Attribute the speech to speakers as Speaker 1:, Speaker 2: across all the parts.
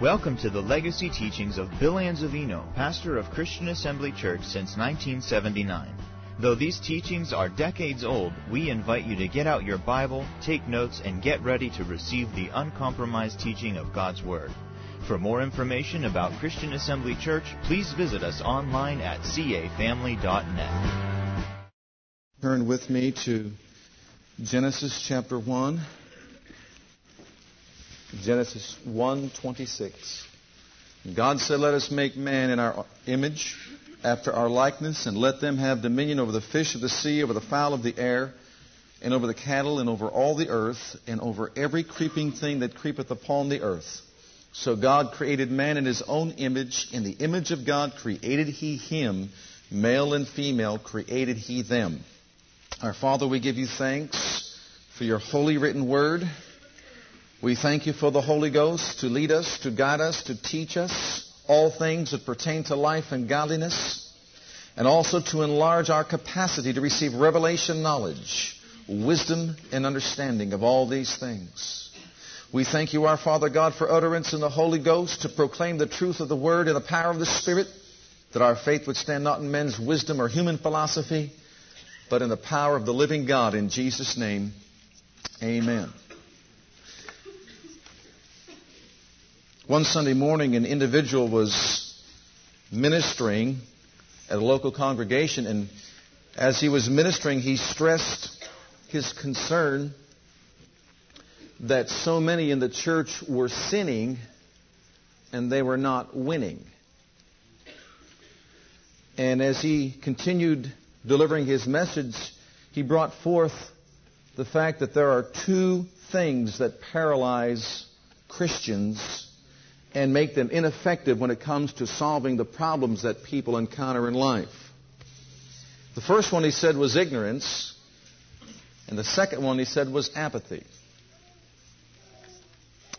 Speaker 1: Welcome to the legacy teachings of Bill Anzavino, pastor of Christian Assembly Church since 1979. Though these teachings are decades old, we invite you to get out your Bible, take notes, and get ready to receive the uncompromised teaching of God's Word. For more information about Christian Assembly Church, please visit us online at cafamily.net.
Speaker 2: Turn with me to Genesis chapter 1. Genesis 1:26. God said, "Let us make man in our image, after our likeness, and let them have dominion over the fish of the sea, over the fowl of the air, and over the cattle, and over all the earth, and over every creeping thing that creepeth upon the earth." So God created man in his own image. In the image of God created he him. Male and female created he them. Our Father, we give you thanks for your holy written word. We thank you for the Holy Ghost to lead us, to guide us, to teach us all things that pertain to life and godliness, and also to enlarge our capacity to receive revelation knowledge, wisdom, and understanding of all these things. We thank you, our Father God, for utterance in the Holy Ghost to proclaim the truth of the Word and the power of the Spirit, that our faith would stand not in men's wisdom or human philosophy, but in the power of the living God. In Jesus' name, amen. One Sunday morning, an individual was ministering at a local congregation, and as he was ministering, he stressed his concern that so many in the church were sinning and they were not winning. And as he continued delivering his message, he brought forth the fact that there are two things that paralyze Christians and make them ineffective when it comes to solving the problems that people encounter in life. The first one he said was ignorance, and the second one he said was apathy.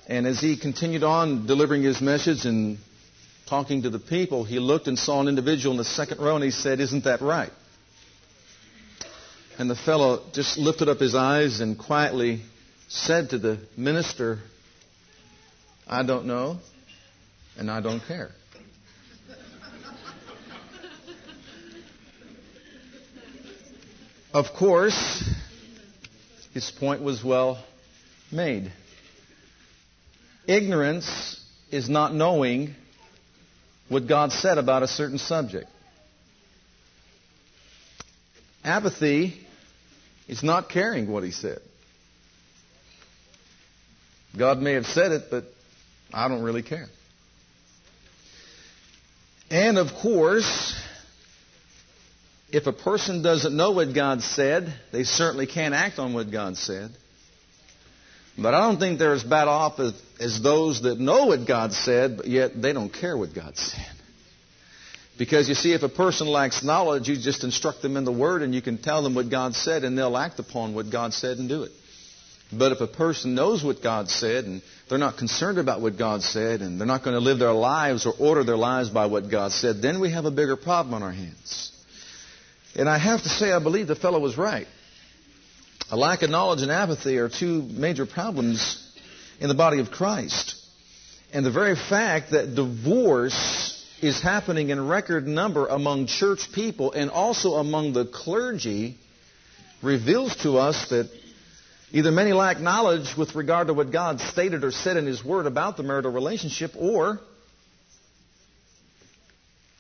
Speaker 2: And as he continued on delivering his message and talking to the people, he looked and saw an individual in the second row and he said, Isn't that right? And the fellow just lifted up his eyes and quietly said to the minister, I don't know and I don't care. Of course, his point was well made. Ignorance is not knowing what God said about a certain subject. Apathy is not caring what he said. God may have said it, but I don't really care. And of course, if a person doesn't know what God said, they certainly can't act on what God said. But I don't think they're as bad off as, as those that know what God said, but yet they don't care what God said. Because you see, if a person lacks knowledge, you just instruct them in the Word and you can tell them what God said and they'll act upon what God said and do it. But if a person knows what God said and they're not concerned about what God said and they're not going to live their lives or order their lives by what God said, then we have a bigger problem on our hands. And I have to say, I believe the fellow was right. A lack of knowledge and apathy are two major problems in the body of Christ. And the very fact that divorce is happening in record number among church people and also among the clergy reveals to us that Either many lack knowledge with regard to what God stated or said in His Word about the marital relationship, or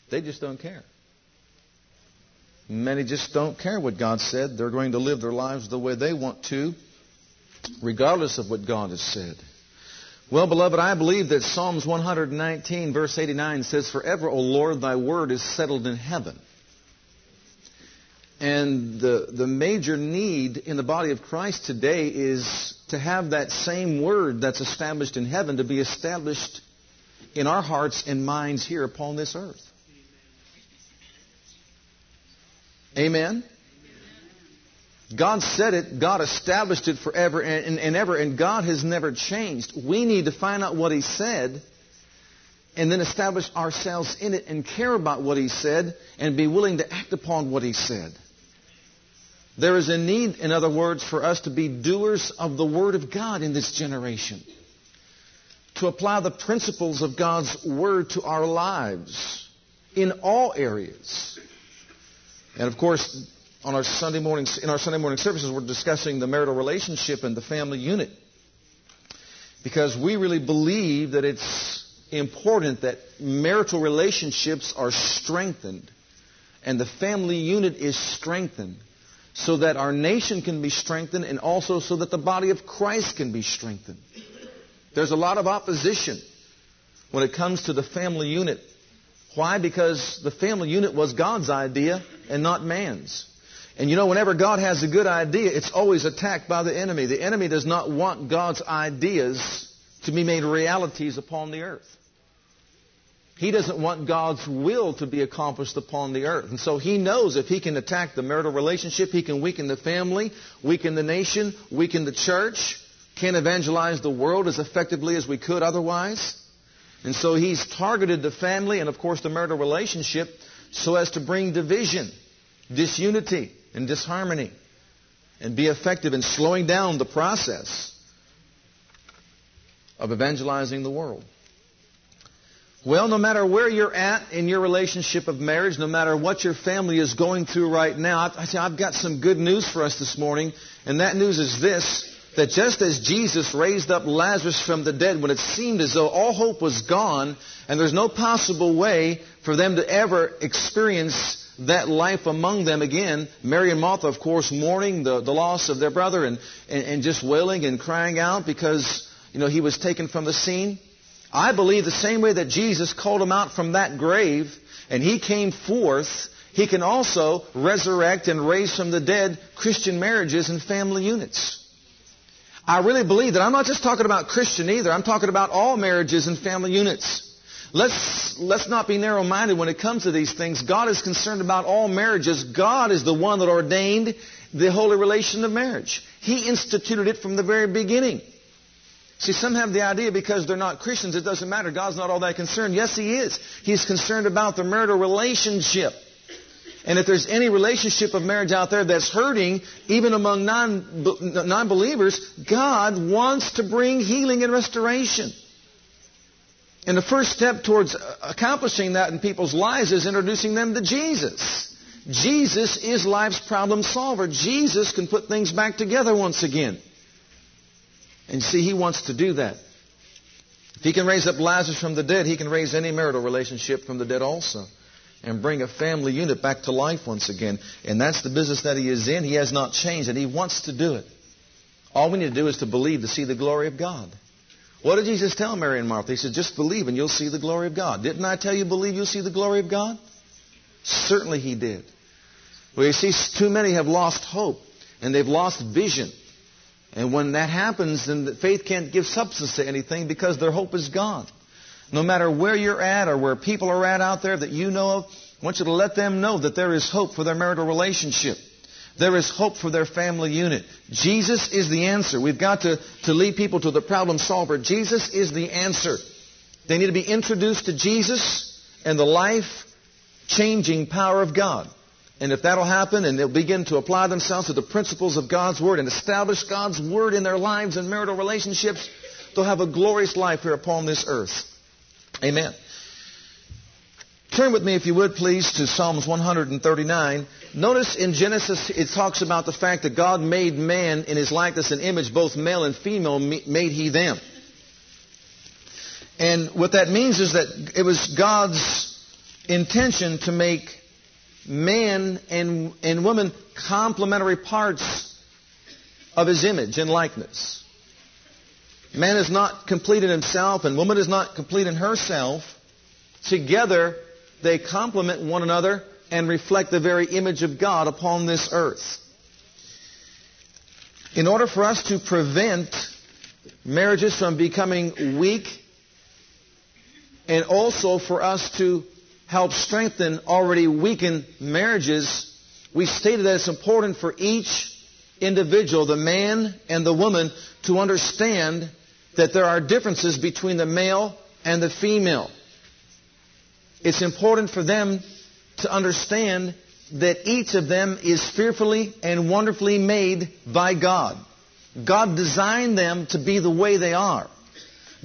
Speaker 2: they just don't care. Many just don't care what God said. They're going to live their lives the way they want to, regardless of what God has said. Well, beloved, I believe that Psalms 119, verse 89 says, Forever, O Lord, thy word is settled in heaven. And the, the major need in the body of Christ today is to have that same word that's established in heaven to be established in our hearts and minds here upon this earth. Amen? God said it, God established it forever and, and, and, ever, and God has never changed. We need to find out what He said and then establish ourselves in it and care about what He said and be willing to act upon what He said. There is a need, in other words, for us to be doers of the Word of God in this generation. to apply the principles of God's Word to our lives in all areas. And of course, on our Sunday morning, in our Sunday morning services, we're discussing the marital relationship and the family unit. Because we really believe that it's important that marital relationships are strengthened and the family unit is strengthened so that our nation can be strengthened and also so that the body of Christ can be strengthened. There's a lot of opposition when it comes to the family unit. Why? Because the family unit was God's idea and not man's. And you know, whenever God has a good idea, it's always attacked by the enemy. The enemy does not want God's ideas to be made realities upon the earth. He doesn't want God's will to be accomplished upon the earth. And so he knows if he can attack the marital relationship, he can weaken the family, weaken the nation, weaken the church, can't evangelize the world as effectively as we could otherwise. And so he's targeted the family and, of course, the marital relationship so as to bring division, disunity, and disharmony and be effective in slowing down the process of evangelizing the world. Well, no matter where you're at in your relationship of marriage, no matter what your family is going through right now, I, say I've got some good news for us this morning, and that news is this that just as Jesus raised up Lazarus from the dead when it seemed as though all hope was gone and there's no possible way for them to ever experience that life among them again, Mary and Martha, of course, mourning the, the loss of their brother and, and, and just wailing and crying out because, you know, he was taken from the scene. I believe the same way that Jesus called him out from that grave and he came forth, he can also resurrect and raise from the dead Christian marriages and family units. I really believe that I'm not just talking about Christian either. I'm talking about all marriages and family units. Let's, let's not be narrow minded when it comes to these things. God is concerned about all marriages. God is the one that ordained the holy relation of marriage. He instituted it from the very beginning. See, some have the idea because they're not Christians, it doesn't matter. God's not all that concerned. Yes, He is. He's concerned about the marital relationship. And if there's any relationship of marriage out there that's hurting, even among non, non-believers, God wants to bring healing and restoration. And the first step towards accomplishing that in people's lives is introducing them to Jesus. Jesus is life's problem solver. Jesus can put things back together once again. And see, he wants to do that. If he can raise up Lazarus from the dead, he can raise any marital relationship from the dead also. And bring a family unit back to life once again. And that's the business that he is in. He has not changed, and he wants to do it. All we need to do is to believe to see the glory of God. What did Jesus tell Mary and Martha? He said, just believe and you'll see the glory of God. Didn't I tell you believe you'll see the glory of God? Certainly he did. Well, you see, too many have lost hope and they've lost vision. And when that happens, then faith can't give substance to anything because their hope is gone. No matter where you're at or where people are at out there that you know of, I want you to let them know that there is hope for their marital relationship. There is hope for their family unit. Jesus is the answer. We've got to, to lead people to the problem solver. Jesus is the answer. They need to be introduced to Jesus and the life changing power of God. And if that'll happen and they'll begin to apply themselves to the principles of God's Word and establish God's Word in their lives and marital relationships, they'll have a glorious life here upon this earth. Amen. Turn with me, if you would, please, to Psalms 139. Notice in Genesis it talks about the fact that God made man in his likeness and image, both male and female, made he them. And what that means is that it was God's intention to make man and, and woman complementary parts of his image and likeness. Man is not complete in himself, and woman is not complete in herself. Together, they complement one another and reflect the very image of God upon this earth. In order for us to prevent marriages from becoming weak, and also for us to help strengthen already weakened marriages, we stated that it's important for each individual, the man and the woman, to understand that there are differences between the male and the female. It's important for them to understand that each of them is fearfully and wonderfully made by God. God designed them to be the way they are.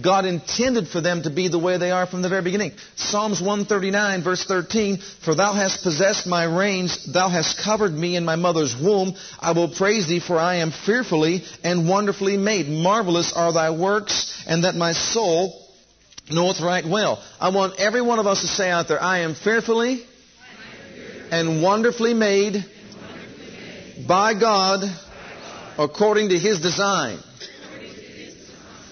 Speaker 2: God intended for them to be the way they are from the very beginning. Psalms 139 verse 13, For thou hast possessed my reins, thou hast covered me in my mother's womb. I will praise thee, for I am fearfully and wonderfully made. Marvelous are thy works, and that my soul knoweth right well. I want every one of us to say out there, I am fearfully and wonderfully made by God according to His design.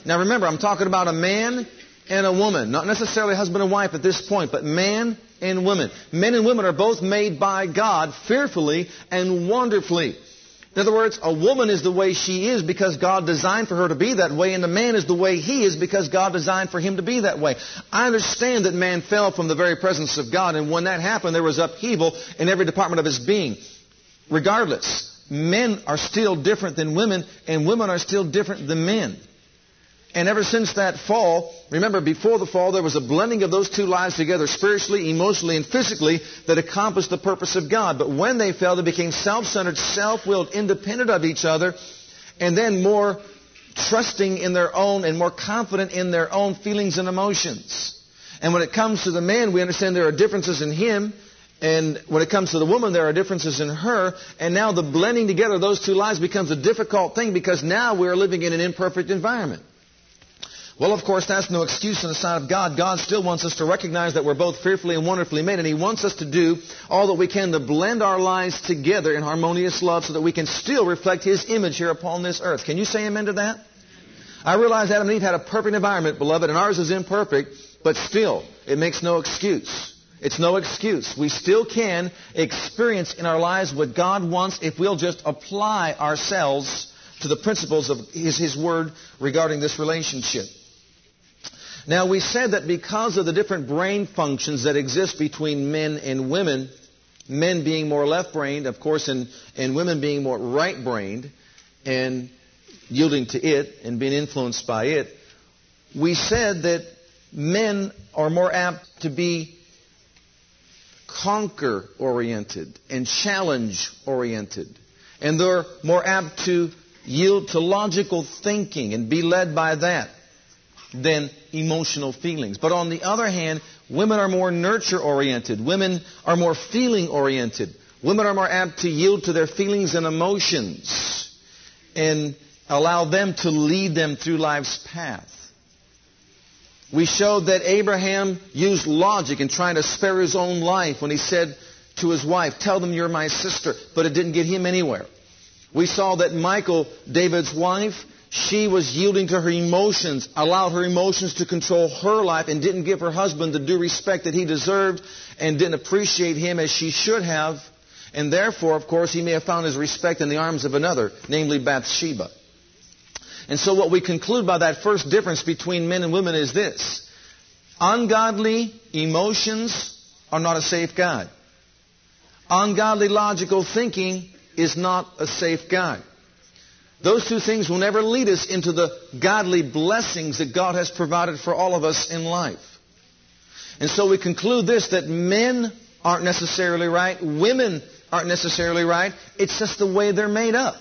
Speaker 2: Now remember, I'm talking about a man and a woman, not necessarily husband and wife at this point, but man and woman. Men and women are both made by God fearfully and wonderfully. In other words, a woman is the way she is because God designed for her to be that way, and a man is the way he is because God designed for him to be that way. I understand that man fell from the very presence of God, and when that happened, there was upheaval in every department of his being. Regardless, men are still different than women, and women are still different than men. And ever since that fall, remember before the fall, there was a blending of those two lives together spiritually, emotionally, and physically that accomplished the purpose of God. But when they fell, they became self-centered, self-willed, independent of each other, and then more trusting in their own and more confident in their own feelings and emotions. And when it comes to the man, we understand there are differences in him. And when it comes to the woman, there are differences in her. And now the blending together of those two lives becomes a difficult thing because now we're living in an imperfect environment. Well, of course, that's no excuse in the sight of God. God still wants us to recognize that we're both fearfully and wonderfully made, and He wants us to do all that we can to blend our lives together in harmonious love so that we can still reflect His image here upon this earth. Can you say amen to that? I realize Adam and Eve had a perfect environment, beloved, and ours is imperfect, but still, it makes no excuse. It's no excuse. We still can experience in our lives what God wants if we'll just apply ourselves to the principles of His, His Word regarding this relationship. Now, we said that because of the different brain functions that exist between men and women, men being more left brained, of course, and, and women being more right brained, and yielding to it and being influenced by it, we said that men are more apt to be conquer oriented and challenge oriented. And they're more apt to yield to logical thinking and be led by that than emotional feelings. But on the other hand, women are more nurture oriented. Women are more feeling oriented. Women are more apt to yield to their feelings and emotions and allow them to lead them through life's path. We showed that Abraham used logic in trying to spare his own life when he said to his wife, Tell them you're my sister, but it didn't get him anywhere. We saw that Michal, David's wife, she was yielding to her emotions, allowed her emotions to control her life, and didn't give her husband the due respect that he deserved, and didn't appreciate him as she should have. And therefore, of course, he may have found his respect in the arms of another, namely Bathsheba. And so what we conclude by that first difference between men and women is this. Ungodly emotions are not a safe guide. Ungodly logical thinking is not a safe guide. Those two things will never lead us into the godly blessings that God has provided for all of us in life. And so we conclude this that men aren't necessarily right, women aren't necessarily right. It's just the way they're made up.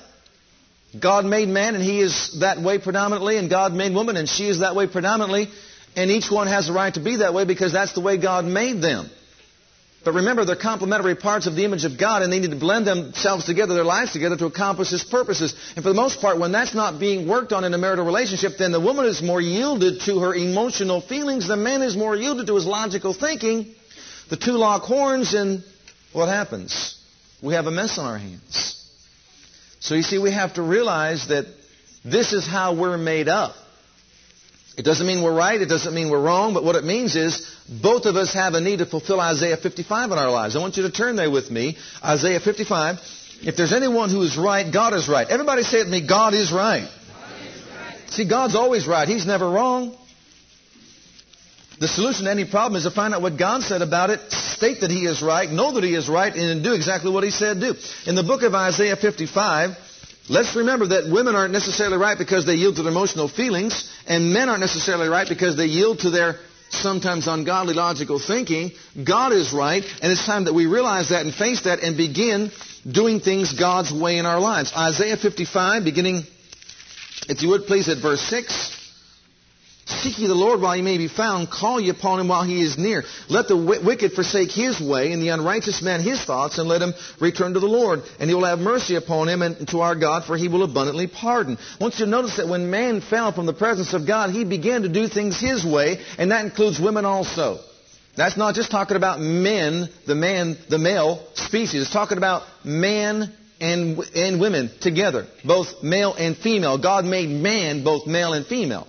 Speaker 2: God made man and he is that way predominantly, and God made woman and she is that way predominantly, and each one has a right to be that way because that's the way God made them. But remember, they're complementary parts of the image of God, and they need to blend themselves together, their lives together, to accomplish His purposes. And for the most part, when that's not being worked on in a marital relationship, then the woman is more yielded to her emotional feelings, the man is more yielded to his logical thinking. The two lock horns, and what happens? We have a mess on our hands. So you see, we have to realize that this is how we're made up. It doesn't mean we're right, it doesn't mean we're wrong, but what it means is both of us have a need to fulfill Isaiah 55 in our lives. I want you to turn there with me. Isaiah 55. If there's anyone who is right, God is right. Everybody say it with me, God is right. God is right. See, God's always right. He's never wrong. The solution to any problem is to find out what God said about it, state that He is right, know that He is right, and do exactly what He said do. In the book of Isaiah 55, Let's remember that women aren't necessarily right because they yield to their emotional feelings, and men aren't necessarily right because they yield to their sometimes ungodly logical thinking. God is right, and it's time that we realize that and face that and begin doing things God's way in our lives. Isaiah 55, beginning, if you would please, at verse 6. Seek ye the Lord while he may be found. Call ye upon him while he is near. Let the wicked forsake his way, and the unrighteous man his thoughts, and let him return to the Lord. And he will have mercy upon him and to our God, for he will abundantly pardon. I want you to notice that when man fell from the presence of God, he began to do things his way, and that includes women also. That's not just talking about men, the man, the male species. It's talking about man and, and women together, both male and female. God made man both male and female.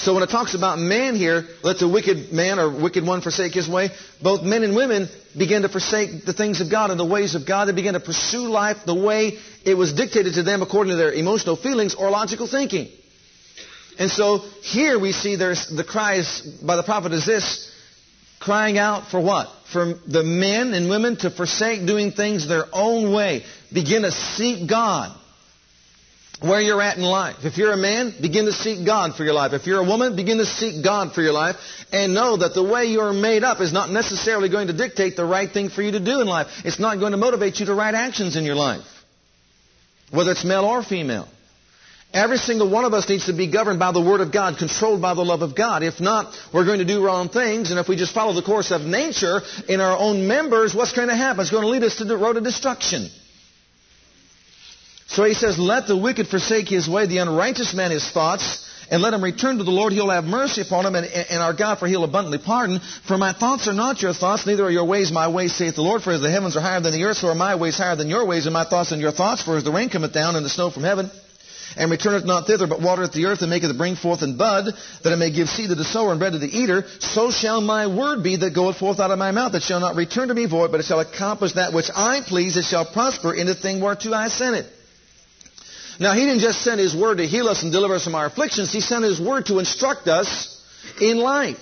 Speaker 2: So when it talks about man here, let the wicked man or wicked one forsake his way, both men and women begin to forsake the things of God and the ways of God. They begin to pursue life the way it was dictated to them according to their emotional feelings or logical thinking. And so here we see there's the cries by the prophet is this, crying out for what? For the men and women to forsake doing things their own way. Begin to seek God where you're at in life. If you're a man, begin to seek God for your life. If you're a woman, begin to seek God for your life. And know that the way you're made up is not necessarily going to dictate the right thing for you to do in life. It's not going to motivate you to right actions in your life. Whether it's male or female. Every single one of us needs to be governed by the Word of God, controlled by the love of God. If not, we're going to do wrong things. And if we just follow the course of nature in our own members, what's going to happen? It's going to lead us to the road of destruction. So he says, Let the wicked forsake his way, the unrighteous man his thoughts, and let him return to the Lord. He'll have mercy upon him, and, and, our God, for he'll abundantly pardon. For my thoughts are not your thoughts, neither are your ways my ways, saith the Lord. For as the heavens are higher than the earth, so are my ways higher than your ways, and my thoughts than your thoughts. For as the rain cometh down and the snow from heaven, and returneth not thither, but watereth the earth, and maketh it bring forth and bud, that it may give seed to the sower and bread to the eater, so shall my word be that goeth forth out of my mouth. It shall not return to me void, but it shall accomplish that which I please. It shall prosper in the thing whereto I sent it. Now, He didn't just send His Word to heal us and deliver us from our afflictions. He sent His Word to instruct us in life.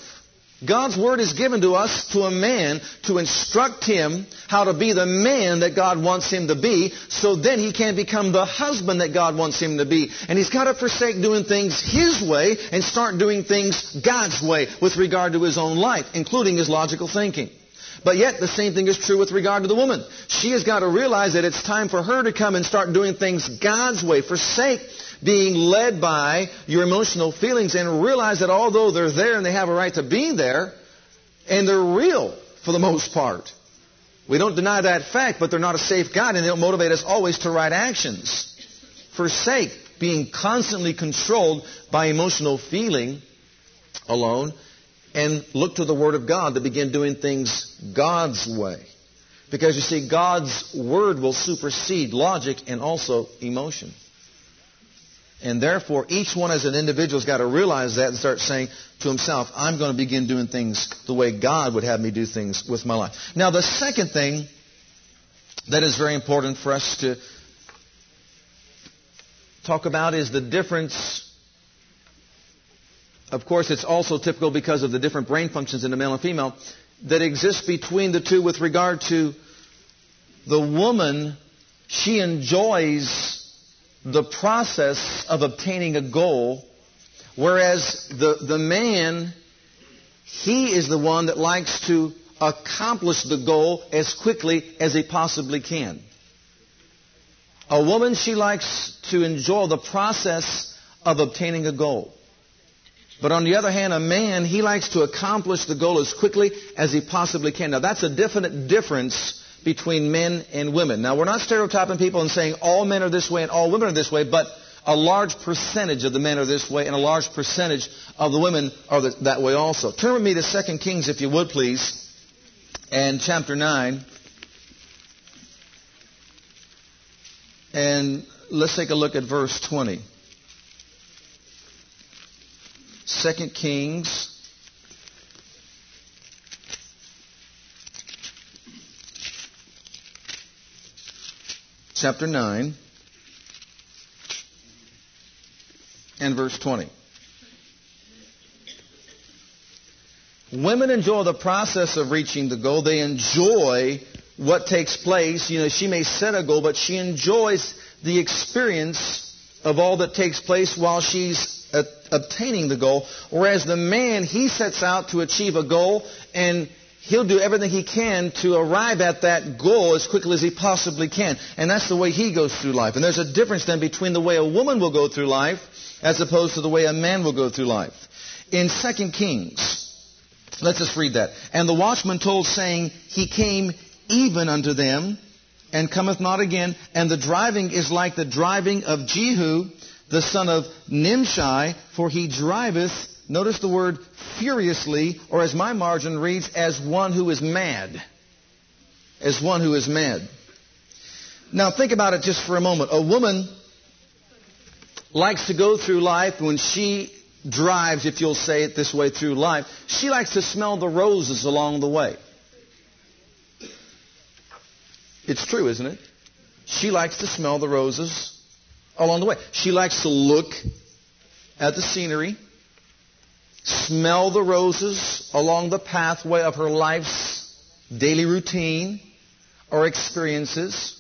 Speaker 2: God's Word is given to us, to a man, to instruct him how to be the man that God wants him to be, so then he can become the husband that God wants him to be. And he's got to forsake doing things his way and start doing things God's way with regard to his own life, including his logical thinking. But yet, the same thing is true with regard to the woman. She has got to realize that it's time for her to come and start doing things God's way. Forsake being led by your emotional feelings and realize that although they're there and they have a right to be there, and they're real for the most part. We don't deny that fact, but they're not a safe guide and they don't motivate us always to right actions. Forsake being constantly controlled by emotional feeling alone and look to the Word of God to begin doing things God's way. Because you see, God's Word will supersede logic and also emotion. And therefore, each one as an individual has got to realize that and start saying to himself, I'm going to begin doing things the way God would have me do things with my life. Now, the second thing that is very important for us to talk about is the difference of course, it's also typical because of the different brain functions in the male and female that exist between the two with regard to the woman. She enjoys the process of obtaining a goal, whereas the, the man, he is the one that likes to accomplish the goal as quickly as he possibly can. A woman, she likes to enjoy the process of obtaining a goal. But on the other hand, a man, he likes to accomplish the goal as quickly as he possibly can. Now, that's a definite difference between men and women. Now, we're not stereotyping people and saying all men are this way and all women are this way, but a large percentage of the men are this way and a large percentage of the women are that way also. Turn with me to 2 Kings, if you would, please, and chapter 9. And let's take a look at verse 20. 2 Kings chapter 9 and verse 20. Women enjoy the process of reaching the goal. They enjoy what takes place. You know, she may set a goal, but she enjoys the experience of all that takes place while she's obtaining the goal. Whereas the man, he sets out to achieve a goal and he'll do everything he can to arrive at that goal as quickly as he possibly can. And that's the way he goes through life. And there's a difference then between the way a woman will go through life as opposed to the way a man will go through life. In 2 Kings, let's just read that. And the watchman told, saying, He came even unto them, and cometh not again. And the driving is like the driving of Jehu, the son of Nimshi, for he driveth, notice the word furiously, or as my margin reads, as one who is mad. As one who is mad. Now think about it just for a moment. A woman likes to go through life when she drives, if you'll say it this way, through life. She likes to smell the roses along the way. It's true, isn't it? She likes to smell the roses along the way. She likes to look at the scenery, smell the roses along the pathway of her life's daily routine or experiences.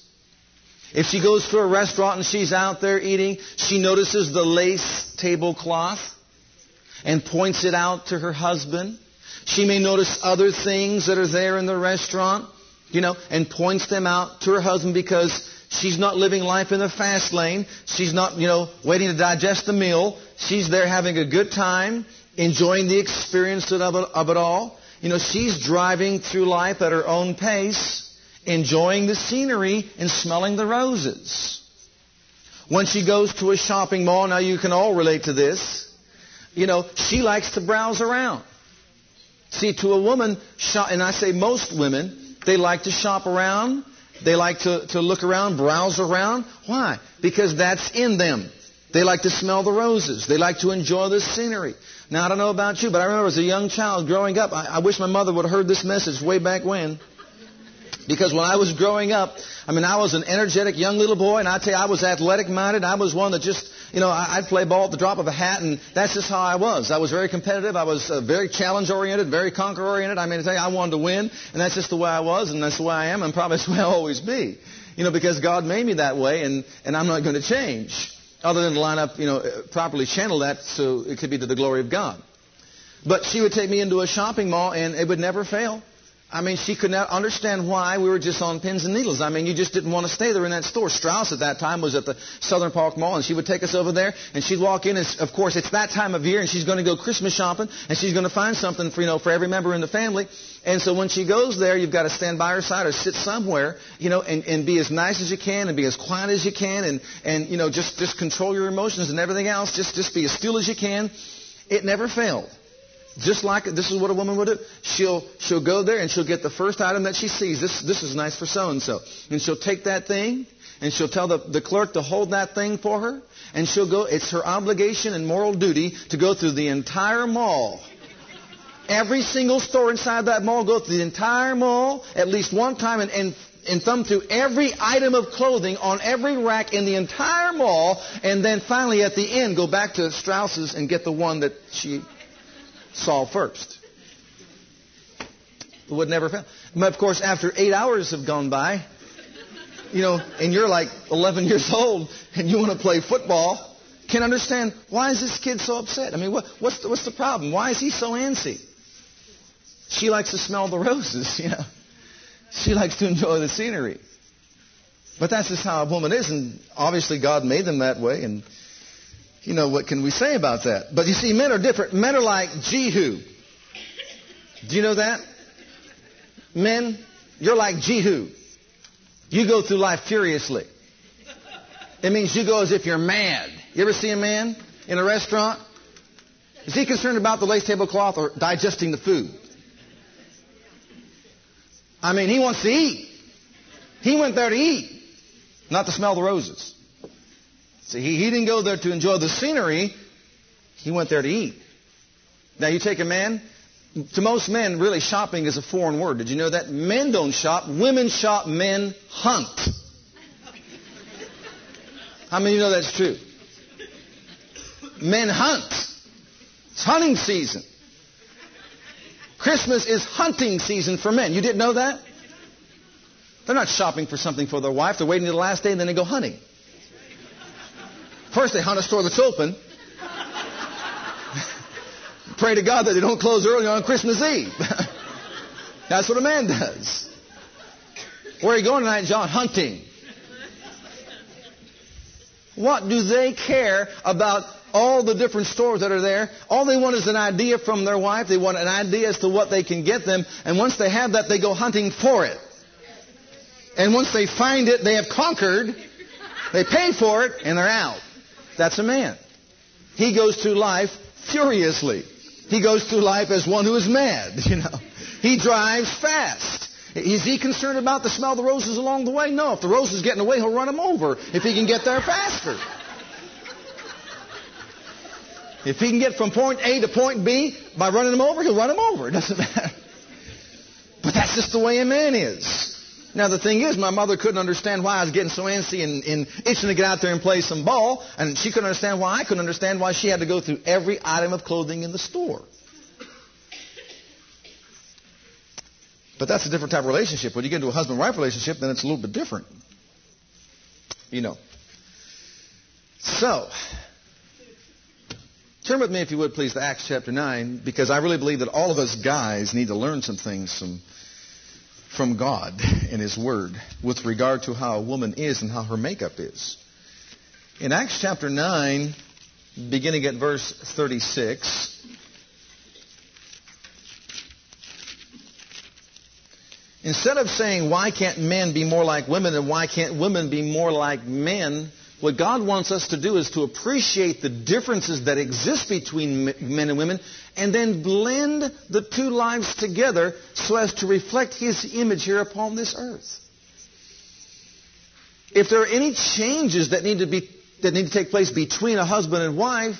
Speaker 2: If she goes to a restaurant and she's out there eating, she notices the lace tablecloth and points it out to her husband. She may notice other things that are there in the restaurant, you know, and points them out to her husband because she's not living life in the fast lane. She's not, you know, waiting to digest the meal. She's there having a good time, enjoying the experience of it, of it all. You know, she's driving through life at her own pace enjoying the scenery and smelling the roses. When she goes to a shopping mall, now you can all relate to this, you know, she likes to browse around. See, to a woman, and I say most women, they like to shop around. They like to, to look around, browse around. Why? Because that's in them. They like to smell the roses. They like to enjoy the scenery. Now, I don't know about you, but I remember as a young child growing up, I, I wish my mother would have heard this message way back when. Because when I was growing up, I mean, I was an energetic young little boy, and I tell you, I was athletic minded. I was one that just, you know, I'd play ball at the drop of a hat, and that's just how I was. I was very competitive. I was uh, very challenge oriented, very conquer oriented. I mean, I wanted to win, and that's just the way I was, and that's the way I am, and probably that's the way I'll always be. You know, because God made me that way, and, and I'm not going to change. Other than to line up, you know, uh, properly channel that so it could be to the glory of God. But she would take me into a shopping mall, and it would never fail. I mean, she could not understand why we were just on pins and needles. I mean, you just didn't want to stay there in that store. Strouss at that time was at the Southern Park Mall, and she would take us over there, and she'd walk in, and of course, it's that time of year, and she's going to go Christmas shopping, and she's going to find something for, you know, for every member in the family. And so when she goes there, you've got to stand by her side or sit somewhere, you know, and, and be as nice as you can, and be as quiet as you can, and, and, you know, just, just control your emotions and everything else. Just, just be as still as you can. It never failed. Just like this is what a woman would do. She'll she'll go there and she'll get the first item that she sees. This this is nice for so and so, and she'll take that thing and she'll tell the, the clerk to hold that thing for her, and she'll go. It's her obligation and moral duty to go through the entire mall. Every single store inside that mall, go through the entire mall at least one time and, and and thumb through every item of clothing on every rack in the entire mall, and then finally at the end go back to Strouss's and get the one that she Saul first. Would never fail. But of course, after eight hours have gone by, you know, and you're like 11 years old and you want to play football, can understand why is this kid so upset? I mean, what, what's, the, what's the problem? Why is he so antsy? She likes to smell the roses, you know. She likes to enjoy the scenery. But that's just how a woman is, and obviously God made them that way, and you know, what can we say about that? But you see, men are different. Men are like Jehu. Do you know that? Men, you're like Jehu. You go through life furiously. It means you go as if you're mad. You ever see a man in a restaurant? Is he concerned about the lace tablecloth or digesting the food? I mean, he wants to eat. He went there to eat, not to smell the roses. See, he, he didn't go there to enjoy the scenery. He went there to eat. Now, you take a man, to most men, really shopping is a foreign word. Did you know that? Men don't shop. Women shop. Men hunt. How many of you know that's true? Men hunt. It's hunting season. Christmas is hunting season for men. You didn't know that? They're not shopping for something for their wife. They're waiting to the last day and then they go hunting. First, they hunt a store that's open. Pray to God that they don't close early on Christmas Eve. that's what a man does. Where are you going tonight, John? Hunting. What do they care about all the different stores that are there. All they want is an idea from their wife. They want an idea as to what they can get them. And once they have that, they go hunting for it. And once they find it, they have conquered. They pay for it, and they're out. That's a man. He goes through life furiously. He goes through life as one who is mad, you know. He drives fast. Is he concerned about the smell of the roses along the way? No. If the roses get in the way, he'll run them over if he can get there faster. If he can get from point A to point B by running them over, he'll run them over. It doesn't matter. But that's just the way a man is. Now the thing is, my mother couldn't understand why I was getting so antsy and, and itching to get out there and play some ball, and she couldn't understand why I couldn't understand why she had to go through every item of clothing in the store. But that's a different type of relationship. When you get into a husband-wife relationship, then it's a little bit different. You know. So, turn with me, if you would, please, to Acts chapter 9, because I really believe that all of us guys need to learn some things from, from God and His Word with regard to how a woman is and how her makeup is. In Acts chapter 9, beginning at verse 36, Instead of saying, why can't men be more like women and why can't women be more like men, what God wants us to do is to appreciate the differences that exist between men and women and then blend the two lives together so as to reflect His image here upon this earth. If there are any changes that need to be that need to take place between a husband and wife,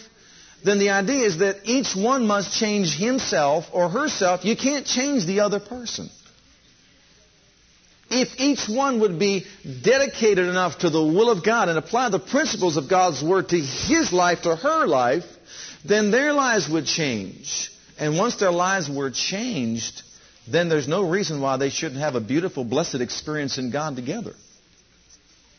Speaker 2: then the idea is that each one must change himself or herself. You can't change the other person. If each one would be dedicated enough to the will of God and apply the principles of God's Word to his life, to her life, then their lives would change. And once their lives were changed, then there's no reason why they shouldn't have a beautiful, blessed experience in God together.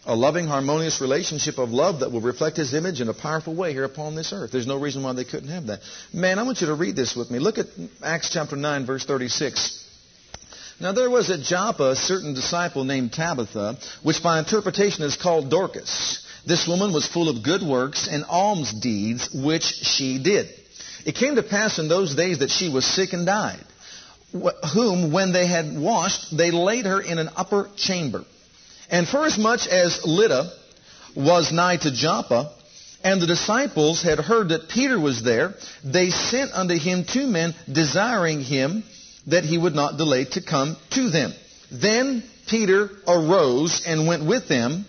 Speaker 2: A loving, harmonious relationship of love that will reflect His image in a powerful way here upon this earth. There's no reason why they couldn't have that. Man, I want you to read this with me. Look at Acts chapter 9, verse 36. Now there was at Joppa a certain disciple named Tabitha, which by interpretation is called Dorcas. This woman was full of good works and alms deeds, which she did. It came to pass in those days that she was sick and died, whom, when they had washed, they laid her in an upper chamber. And forasmuch as Lydda was nigh to Joppa, and the disciples had heard that Peter was there, they sent unto him two men, desiring him that he would not delay to come to them. Then Peter arose and went with them.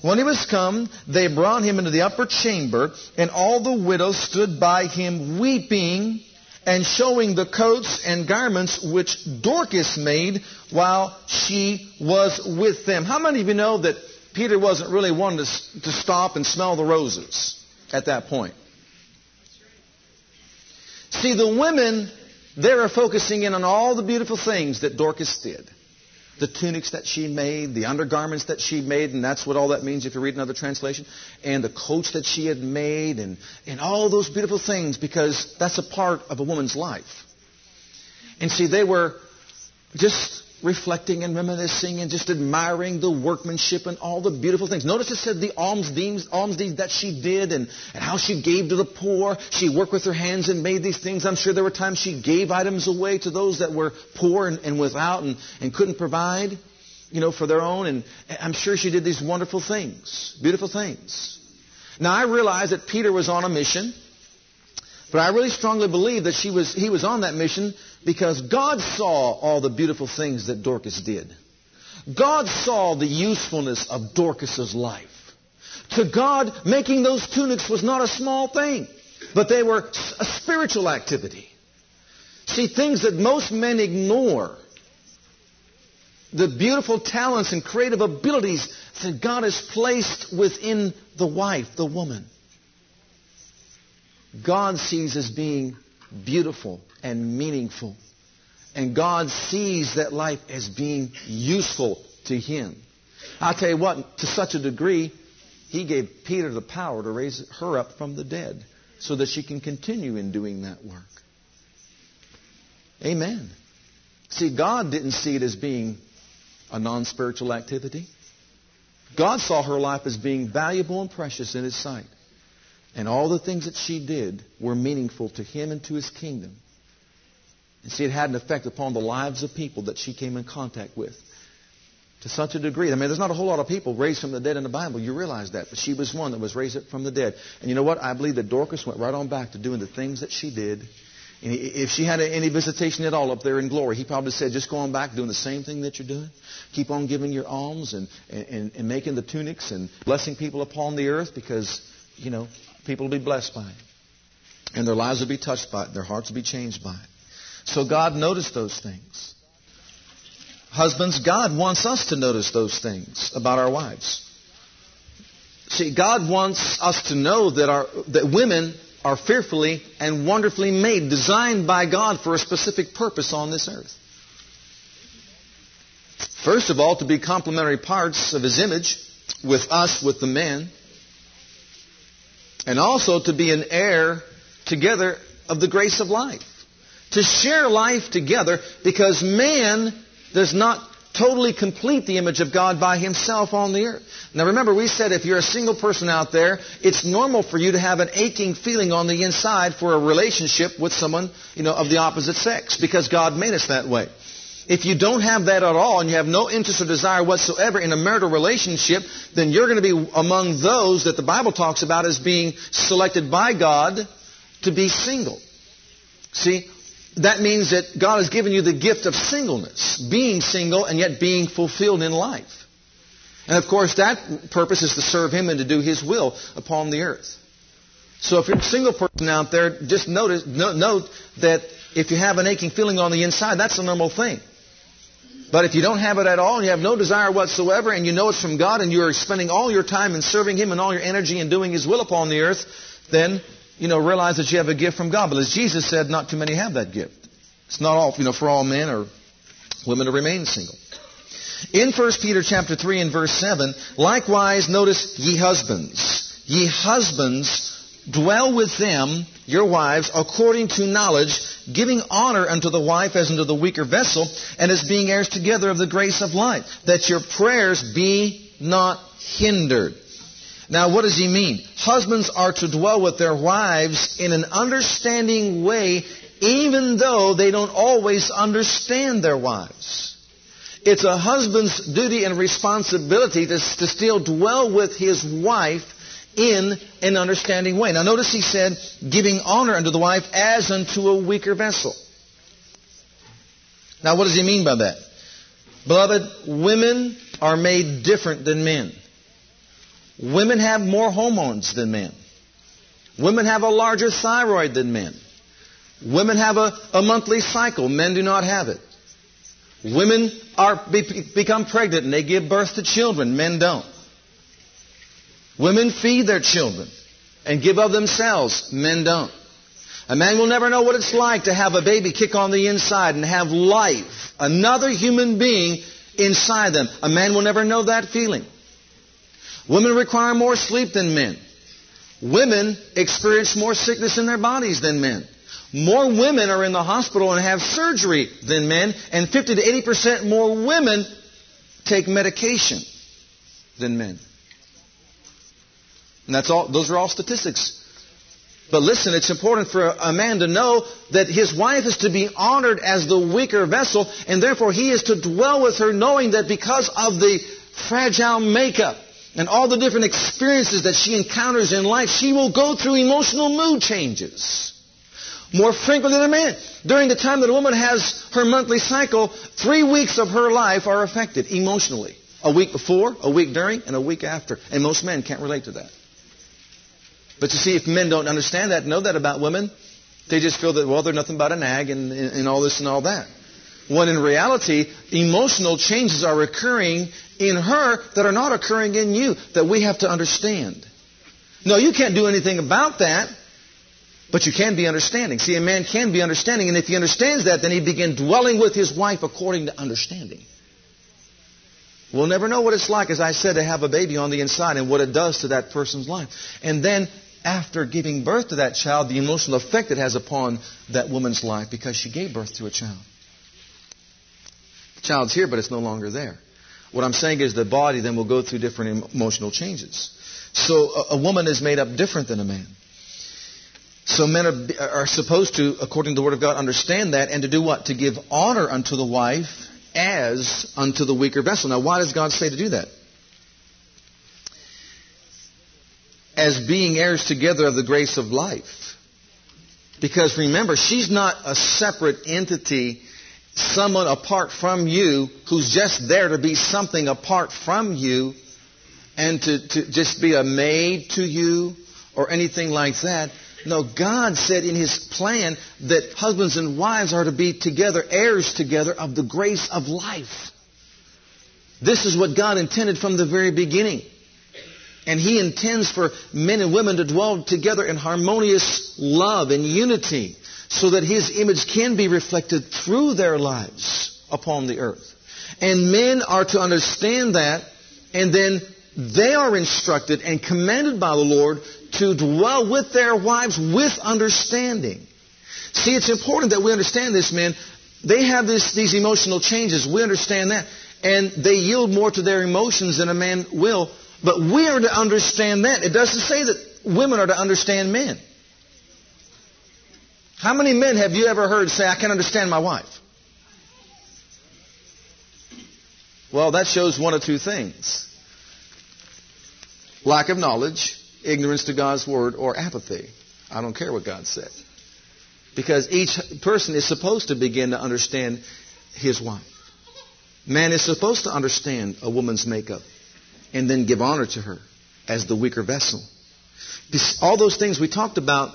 Speaker 2: When he was come, they brought him into the upper chamber, and all the widows stood by him weeping and showing the coats and garments which Dorcas made while she was with them. How many of you know that Peter wasn't really one to, to stop and smell the roses at that point? See, the women they are focusing in on all the beautiful things that Dorcas did. The tunics that she made, the undergarments that she made, and that's what all that means if you read another translation, and the coats that she had made, and, and all those beautiful things, because that's a part of a woman's life. And see, they were just reflecting and reminiscing and just admiring the workmanship and all the beautiful things. Notice it said the alms deeds, alms deeds that she did and, and how she gave to the poor. She worked with her hands and made these things. I'm sure there were times she gave items away to those that were poor and, and without and, and couldn't provide, you know, for their own. And I'm sure she did these wonderful things, beautiful things. Now I realize that Peter was on a mission. But I really strongly believe that she was, he was on that mission because God saw all the beautiful things that Dorcas did. God saw the usefulness of Dorcas's life. To God, making those tunics was not a small thing, but they were a spiritual activity. See, things that most men ignore, the beautiful talents and creative abilities that God has placed within the wife, the woman. God sees as being beautiful and meaningful. And God sees that life as being useful to him. I'll tell you what, to such a degree, he gave Peter the power to raise her up from the dead so that she can continue in doing that work. Amen. See, God didn't see it as being a non spiritual activity. God saw her life as being valuable and precious in His sight. And all the things that she did were meaningful to him and to his kingdom. And see, it had an effect upon the lives of people that she came in contact with. To such a degree. I mean, there's not a whole lot of people raised from the dead in the Bible. You realize that. But she was one that was raised up from the dead. And you know what? I believe that Dorcas went right on back to doing the things that she did. And if she had any visitation at all up there in glory, he probably said, just go on back doing the same thing that you're doing. Keep on giving your alms and, and, and making the tunics and blessing people upon the earth because, you know, people will be blessed by it. And their lives will be touched by it. Their hearts will be changed by it. So God noticed those things. Husbands, God wants us to notice those things about our wives. See, God wants us to know that, our, that women are fearfully and wonderfully made, designed by God for a specific purpose on this earth. First of all, to be complementary parts of His image with us, with the men, and also to be an heir together of the grace of life to share life together because man does not totally complete the image of God by himself on the earth. Now remember, we said if you're a single person out there, it's normal for you to have an aching feeling on the inside for a relationship with someone, you know, of the opposite sex because God made us that way. If you don't have that at all and you have no interest or desire whatsoever in a marital relationship, then you're going to be among those that the Bible talks about as being selected by God to be single. See, that means that God has given you the gift of singleness, being single and yet being fulfilled in life. And of course, that purpose is to serve Him and to do His will upon the earth. So if you're a single person out there, just notice, note that if you have an aching feeling on the inside, that's a normal thing. But if you don't have it at all and you have no desire whatsoever and you know it's from God and you're spending all your time in serving Him and all your energy in doing His will upon the earth, then you know, realize that you have a gift from God. But as Jesus said, not too many have that gift. It's not all, you know, for all men or women to remain single. In 1 Peter chapter 3 and verse 7, likewise notice ye husbands. Ye husbands dwell with them, your wives, according to knowledge, giving honor unto the wife as unto the weaker vessel, and as being heirs together of the grace of life, that your prayers be not hindered. Now, what does he mean? Husbands are to dwell with their wives in an understanding way, even though they don't always understand their wives. It's a husband's duty and responsibility to, to still dwell with his wife in an understanding way. Now, notice he said, giving honor unto the wife as unto a weaker vessel. Now, what does he mean by that? Beloved, women are made different than men. Women have more hormones than men. Women have a larger thyroid than men. Women have a, a monthly cycle. Men do not have it. Women are be, become pregnant and they give birth to children. Men don't. Women feed their children and give of themselves. Men don't. A man will never know what it's like to have a baby kick on the inside and have life, another human being inside them. A man will never know that feeling. Women require more sleep than men. Women experience more sickness in their bodies than men. More women are in the hospital and have surgery than men, and 50 to 80% more women take medication than men. And that's all, those are all statistics. But listen, it's important for a man to know that his wife is to be honored as the weaker vessel, and therefore he is to dwell with her knowing that because of the fragile makeup and all the different experiences that she encounters in life, she will go through emotional mood changes. More frequently than a man. During the time that a woman has her monthly cycle, three weeks of her life are affected emotionally. A week before, a week during, and a week after. And most men can't relate to that. But you see, if men don't understand that, know that about women, they just feel that, well, they're nothing but a nag and, and all this and all that. When in reality, emotional changes are occurring in her that are not occurring in you that we have to understand. No, you can't do anything about that, but you can be understanding. See, a man can be understanding, and if he understands that, then he begin dwelling with his wife according to understanding. We'll never know what it's like, as I said, to have a baby on the inside and what it does to that person's life. And then, after giving birth to that child, the emotional effect it has upon that woman's life because she gave birth to a child. The child's here, but it's no longer there. What I'm saying is the body then will go through different emotional changes. So a, a woman is made up different than a man. So men are, are supposed to, according to the Word of God, understand that and to do what? To give honor unto the wife as unto the weaker vessel. Now, why does God say to do that? As being heirs together of the grace of life. Because remember, she's not a separate entity, someone apart from you who's just there to be something apart from you and to, to just be a maid to you or anything like that. No, God said in His plan that husbands and wives are to be together, heirs together of the grace of life. This is what God intended from the very beginning. And He intends for men and women to dwell together in harmonious love and unity so that His image can be reflected through their lives upon the earth. And men are to understand that and then they are instructed and commanded by the Lord to dwell with their wives with understanding. See, it's important that we understand this, men. They have this, these emotional changes. We understand that. And they yield more to their emotions than a man will. But we are to understand that. It doesn't say that women are to understand men. How many men have you ever heard say, I can't understand my wife? Well, that shows one of two things lack of knowledge ignorance to God's word, or apathy. I don't care what God said. Because each person is supposed to begin to understand his wife. Man is supposed to understand a woman's makeup and then give honor to her as the weaker vessel. All those things we talked about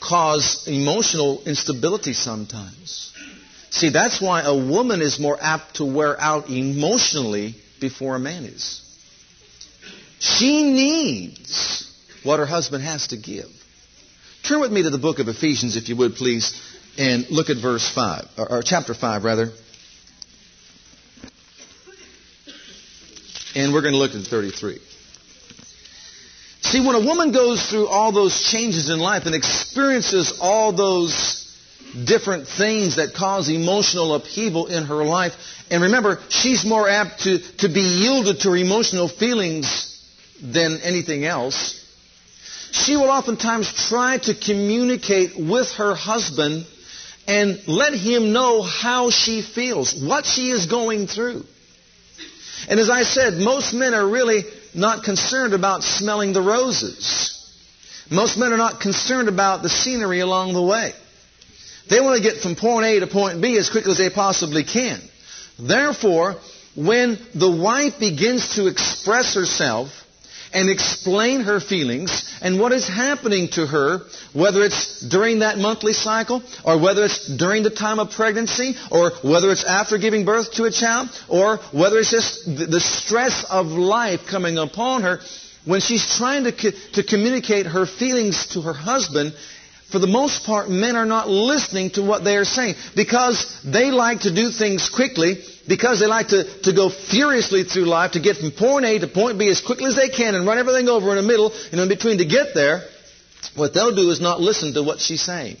Speaker 2: cause emotional instability sometimes. See, that's why a woman is more apt to wear out emotionally before a man is. She needs what her husband has to give. Turn with me to the book of Ephesians, if you would, please, and look at verse 5, or, chapter 5, rather. And we're going to look at 33. See, when a woman goes through all those changes in life and experiences all those different things that cause emotional upheaval in her life, and remember, she's more apt to, to be yielded to her emotional feelings than anything else. She will oftentimes try to communicate with her husband and let him know how she feels, what she is going through. And as I said, most men are really not concerned about smelling the roses. Most men are not concerned about the scenery along the way. They want to get from point A to point B as quickly as they possibly can. Therefore, when the wife begins to express herself and explain her feelings and what is happening to her, whether it's during that monthly cycle, or whether it's during the time of pregnancy, or whether it's after giving birth to a child, or whether it's just the stress of life coming upon her, when she's trying to, to communicate her feelings to her husband, for the most part, men are not listening to what they are saying because they like to do things quickly because they like to, to go furiously through life to get from point A to point B as quickly as they can and run everything over in the middle and in between to get there, what they'll do is not listen to what she's saying.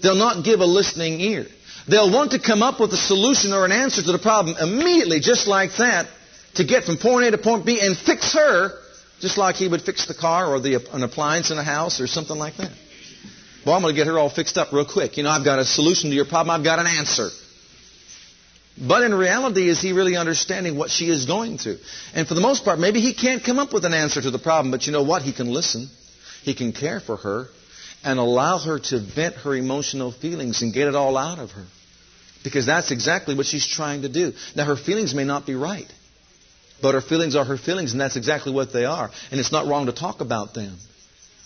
Speaker 2: They'll not give a listening ear. They'll want to come up with a solution or an answer to the problem immediately, just like that, to get from point A to point B and fix her, just like he would fix the car or the, an appliance in a house or something like that. Well, I'm going to get her all fixed up real quick. You know, I've got a solution to your problem. I've got an answer. But in reality, is he really understanding what she is going through? And for the most part, maybe he can't come up with an answer to the problem, but you know what? He can listen. He can care for her and allow her to vent her emotional feelings and get it all out of her. Because that's exactly what she's trying to do. Now, her feelings may not be right, but her feelings are her feelings, and that's exactly what they are. And it's not wrong to talk about them.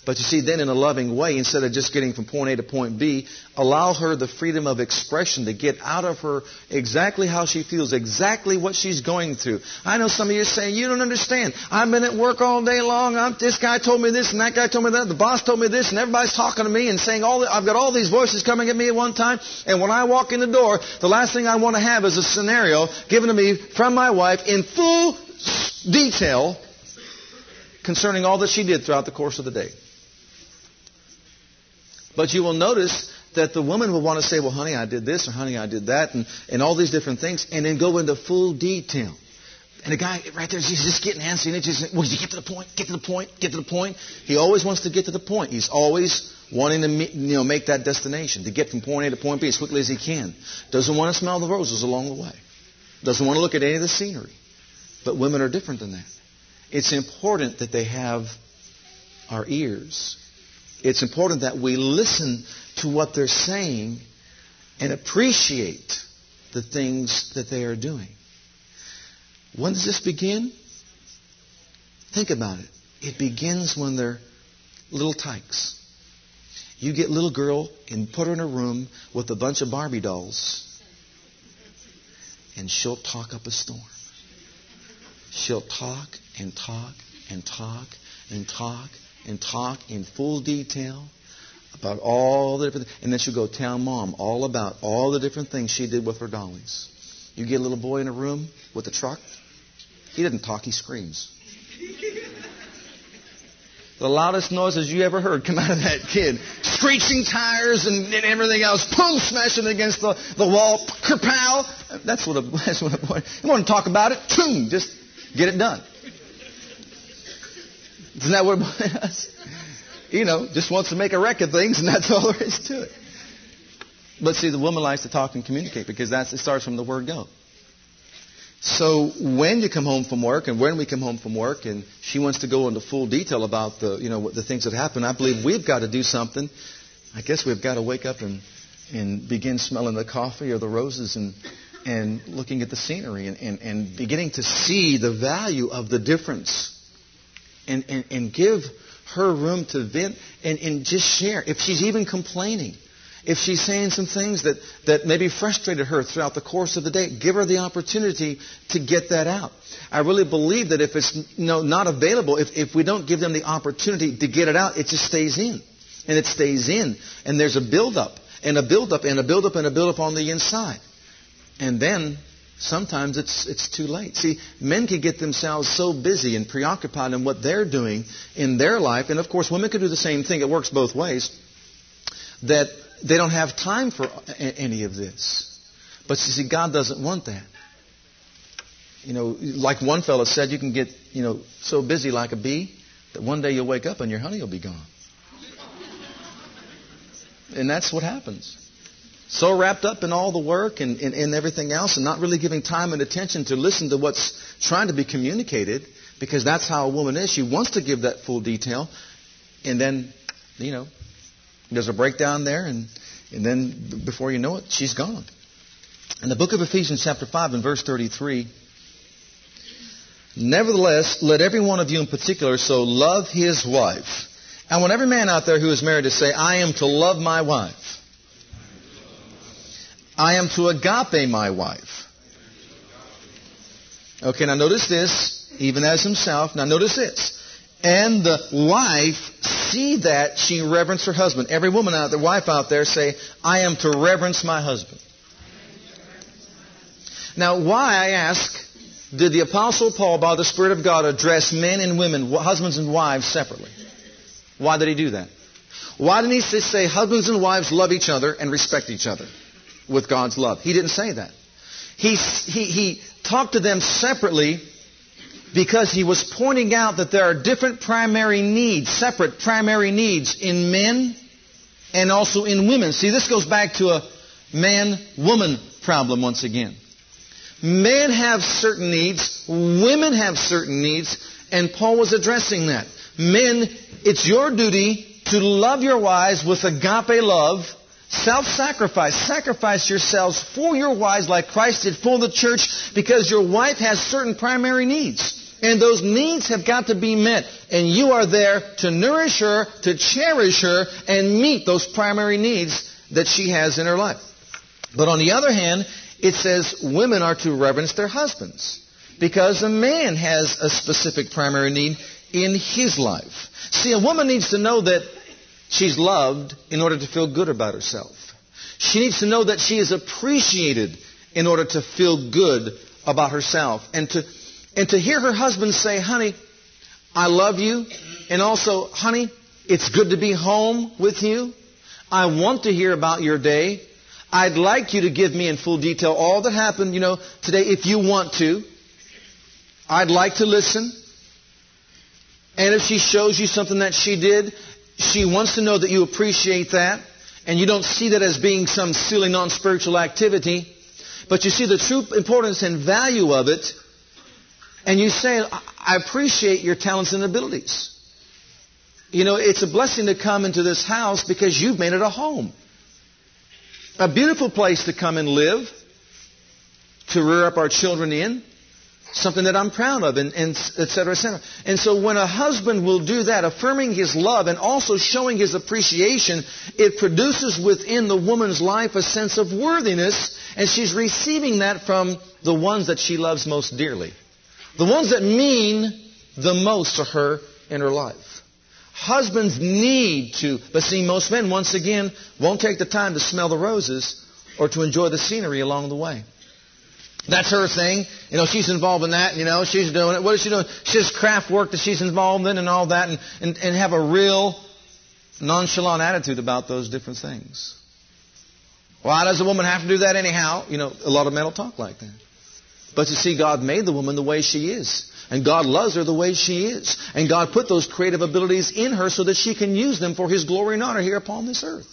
Speaker 2: But you see, then in a loving way, instead of just getting from point A to point B, allow her the freedom of expression to get out of her exactly how she feels, exactly what she's going through. I know some of you are saying, you don't understand. I've been at work all day long. I'm, this guy told me this and that guy told me that. The boss told me this and everybody's talking to me and saying all the, I've got all these voices coming at me at one time. And when I walk in the door, the last thing I want to have is a scenario given to me from my wife in full detail concerning all that she did throughout the course of the day. But you will notice that the woman will want to say, well, honey, I did this, or honey, I did that, and, and all these different things, and then go into full detail. And the guy right there, he's just getting antsy and it's just, well, you get to the point, get to the point, get to the point. He always wants to get to the point. He's always wanting to you know, make that destination, to get from point A to point B as quickly as he can. Doesn't want to smell the roses along the way. Doesn't want to look at any of the scenery. But women are different than that. It's important that they have our ears. It's important that we listen to what they're saying and appreciate the things that they are doing. When does this begin? Think about it. It begins when they're little tykes. You get little girl and put her in a room with a bunch of Barbie dolls, and she'll talk up a storm. She'll talk and talk and talk and talk and talk in full detail about all the different and then she'll go tell mom all about all the different things she did with her dollies. You get a little boy in a room with a truck, he doesn't talk, he screams. the loudest noises you ever heard come out of that kid. Screeching tires and, and everything else. Boom, smashing against the, the wall. Kerpow. That's what a, that's what a boy, you want to talk about it? Boom, just get it done. Isn't that what does? You know, just wants to make a wreck of things and that's all there is to it. But see, the woman likes to talk and communicate because that's, it starts from the word go. So when you come home from work, and when we come home from work, and she wants to go into full detail about the, you know, the things that happen, I believe we've got to do something. I guess we've got to wake up and, and begin smelling the coffee or the roses and, and looking at the scenery and, and, and beginning to see the value of the difference and, and, and give her room to vent and, and just share. If she's even complaining, if she's saying some things that, that maybe frustrated her throughout the course of the day, give her the opportunity to get that out. I really believe that if it's know, not available, if, if we don't give them the opportunity to get it out, it just stays in. And it stays in. And there's a buildup, and a buildup, and a buildup, and a buildup on the inside. And then sometimes it's, it's too late. See, men can get themselves so busy and preoccupied in what they're doing in their life, and of course, women can do the same thing. It works both ways. That they don't have time for any of this. But see, God doesn't want that. You know, like one fellow said, you can get, you know, so busy like a bee that one day you'll wake up and your honey will be gone. And that's what happens. So wrapped up in all the work and, and, and everything else and not really giving time and attention to listen to what's trying to be communicated because that's how a woman is. She wants to give that full detail. And then, you know, there's a breakdown there, and, and then before you know it, she's gone. In the book of Ephesians, chapter 5, and verse 33, Nevertheless, let every one of you in particular so love his wife. I want every man out there who is married to say, I am to love my wife. I am to agape my wife. Okay, now notice this, even as himself. Now notice this. And the wife see that she reverence her husband. Every woman out there, wife out there, say, I am to reverence my husband. Now, why, I ask, did the Apostle Paul, by the Spirit of God, address men and women, husbands and wives separately? Why did he do that? Why didn't he say husbands and wives love each other and respect each other with God's love? He didn't say that. He, he, he talked to them separately because he was pointing out that there are different primary needs, separate primary needs in men and also in women. See, this goes back to a man woman problem once again. Men have certain needs, women have certain needs, and Paul was addressing that. Men, it's your duty to love your wives with agape love, self sacrifice. Sacrifice yourselves for your wives like Christ did for the church because your wife has certain primary needs. And those needs have got to be met. And you are there to nourish her, to cherish her, and meet those primary needs that she has in her life. But on the other hand, it says women are to reverence their husbands. Because a man has a specific primary need in his life. See, a woman needs to know that she's loved in order to feel good about herself. She needs to know that she is appreciated in order to feel good about herself and to and to hear her husband say, honey, I love you. And also, honey, it's good to be home with you. I want to hear about your day. I'd like you to give me in full detail all that happened, you know, today if you want to. I'd like to listen. And if she shows you something that she did, she wants to know that you appreciate that and you don't see that as being some silly non-spiritual activity, but you see the true importance and value of it, and you say, I appreciate your talents and abilities. You know, it's a blessing to come into this house because you've made it a home. A beautiful place to come and live, to rear up our children in something that I'm proud of, and, and et cetera, et cetera. And so when a husband will do that, affirming his love and also showing his appreciation, it produces within the woman's life a sense of worthiness, and she's receiving that from the ones that she loves most dearly. The ones that mean the most to her in her life. Husbands need to, but see, most men, once again, won't take the time to smell the roses or to enjoy the scenery along the way. That's her thing. You know, she's involved in that. You know, she's doing it. What is she doing? She has craft work that she's involved in and all that and, and, and have a real nonchalant attitude about those different things. Why does a woman have to do that anyhow? You know, a lot of men will talk like that. But you see, God made the woman the way she is. And God loves her the way she is. And God put those creative abilities in her so that she can use them for His glory and honor here upon this earth.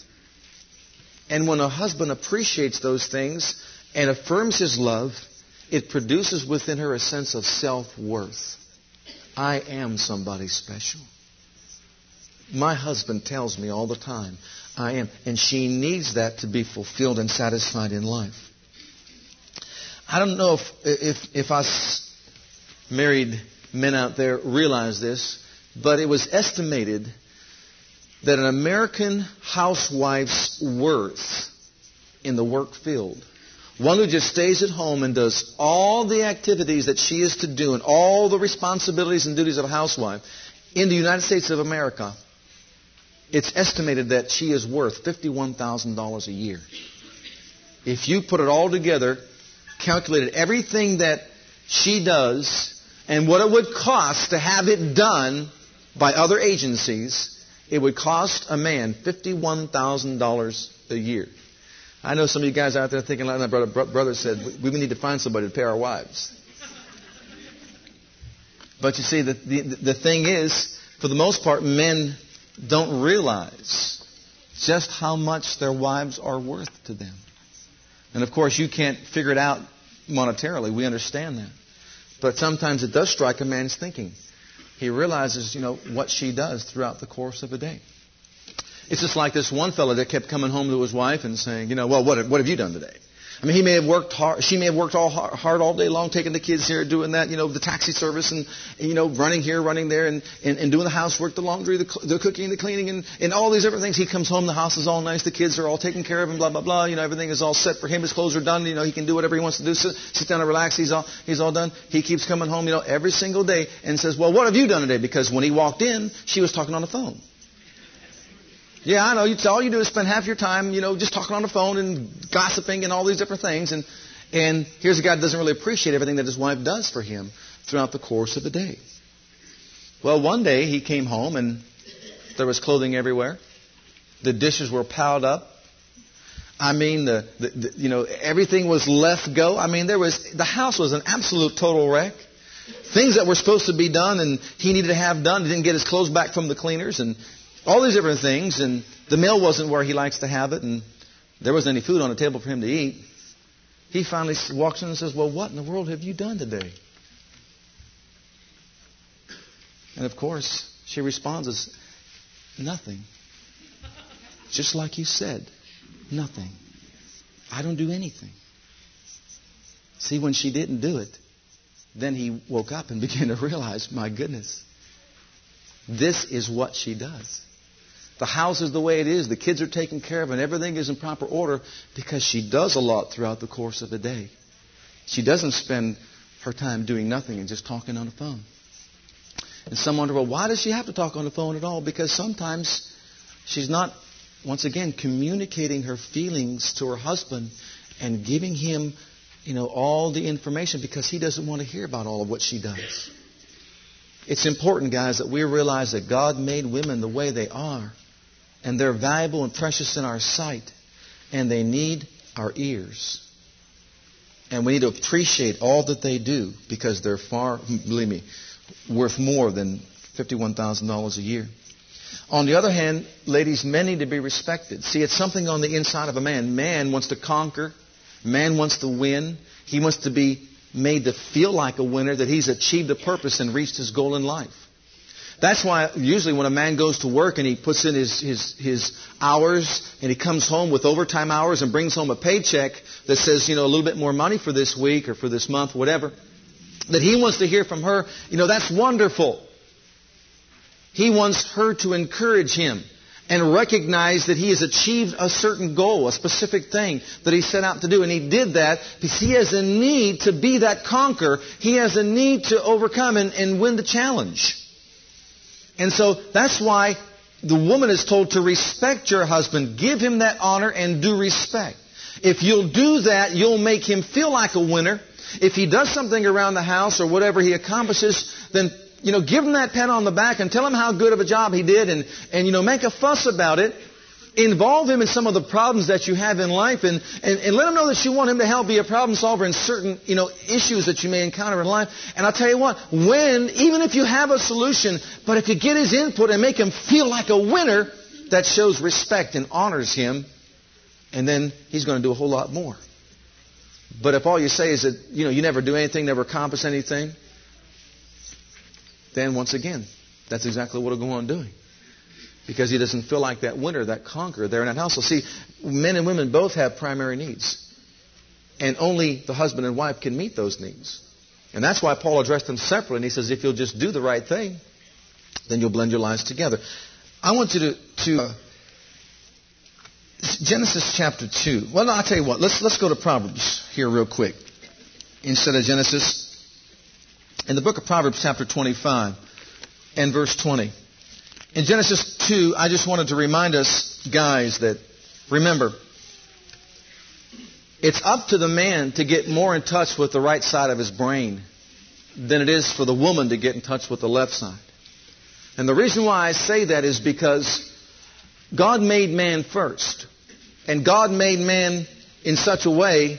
Speaker 2: And when a husband appreciates those things, and affirms his love, it produces within her a sense of self worth. I am somebody special. My husband tells me all the time, I am. And she needs that to be fulfilled and satisfied in life. I don't know if, if, if us married men out there realize this, but it was estimated that an American housewife's worth in the work field one who just stays at home and does all the activities that she is to do and all the responsibilities and duties of a housewife in the United States of America, it's estimated that she is worth $51,000 a year. If you put it all together, calculated everything that she does and what it would cost to have it done by other agencies, it would cost a man $51,000 a year. I know some of you guys out there thinking like my brother, brother said, we, we need to find somebody to pay our wives. But you see, the, the, the thing is, for the most part, men don't realize just how much their wives are worth to them. And of course, you can't figure it out monetarily. We understand that. But sometimes it does strike a man's thinking. He realizes, you know, what she does throughout the course of a day. It's just like this one fellow that kept coming home to his wife and saying, you know, well, what, what have you done today? I mean, he may have worked hard. She may have worked all hard all day long, taking the kids here, doing that, you know, the taxi service, and, and you know, running here, running there, and, and, and doing the housework, the laundry, the, the cooking, the cleaning, and, and all these different things. He comes home, the house is all nice, the kids are all taken care of, and blah blah blah. You know, everything is all set for him. His clothes are done. You know, he can do whatever he wants to do. Sit, sit down and relax. He's all he's all done. He keeps coming home, you know, every single day, and says, "Well, what have you done today?" Because when he walked in, she was talking on the phone. Yeah, I know. It's all you do is spend half your time, you know, just talking on the phone and gossiping and all these different things. And and here's a guy that doesn't really appreciate everything that his wife does for him throughout the course of the day. Well, one day he came home and there was clothing everywhere. The dishes were piled up. I mean, the, the, the, you know everything was left go. I mean, there was the house was an absolute total wreck. Things that were supposed to be done and he needed to have done. He didn't get his clothes back from the cleaners and all these different things. And the meal wasn't where he likes to have it, and there wasn't any food on the table for him to eat. He finally walks in and says, Well, what in the world have you done today? And of course, she responds as, Nothing. Just like you said, nothing. I don't do anything. See, when she didn't do it, then he woke up and began to realize, my goodness, this is what she does. The house is the way it is. The kids are taken care of and everything is in proper order because she does a lot throughout the course of the day. She doesn't spend her time doing nothing and just talking on the phone. And some wonder, well, why does she have to talk on the phone at all? Because sometimes she's not, once again, communicating her feelings to her husband and giving him, you know, all the information because he doesn't want to hear about all of what she does. It's important, guys, that we realize that God made women the way they are and they're valuable and precious in our sight, and they need our ears. And we need to appreciate all that they do because they're far, believe me, worth more than $51,000 a year. On the other hand, ladies, men need to be respected. See, it's something on the inside of a man. Man wants to conquer. Man wants to win. He wants to be made to feel like a winner, that he's achieved a purpose and reached his goal in life. That's why usually when a man goes to work and he puts in his, his, his hours and he comes home with overtime hours and brings home a paycheck that says, you know, a little bit more money for this week or for this month, whatever, that he wants to hear from her, you know, that's wonderful. He wants her to encourage him and recognize that he has achieved a certain goal, a specific thing that he set out to do. And he did that because he has a need to be that conqueror. He has a need to overcome and, and win the challenge. And so that's why the woman is told to respect your husband. Give him that honor and do respect. If you'll do that, you'll make him feel like a winner. If he does something around the house or whatever he accomplishes, then you know, give him that pat on the back and tell him how good of a job he did and, and you know, make a fuss about it. Involve him in some of the problems that you have in life and, and, and let him know that you want him to help be a problem solver in certain, you know, issues that you may encounter in life. And I'll tell you what, when, even if you have a solution, but if you get his input and make him feel like a winner, that shows respect and honors him. And then he's going to do a whole lot more. But if all you say is that, you know, you never do anything, never accomplish anything, then once again, that's exactly what he'll go on doing because he doesn't feel like that winner, that conqueror there in that house. So see, men and women both have primary needs. And only the husband and wife can meet those needs. And that's why Paul addressed them separately. And he says, if you'll just do the right thing, then you'll blend your lives together. I want you to, to uh, Genesis chapter 2. Well, no, I'll tell you what. Let's, let's go to Proverbs here real quick. Instead of Genesis. In the book of Proverbs chapter 25 and verse 20. In Genesis 2, I just wanted to remind us, guys, that remember, it's up to the man to get more in touch with the right side of his brain than it is for the woman to get in touch with the left side. And the reason why I say that is because God made man first. And God made man in such a way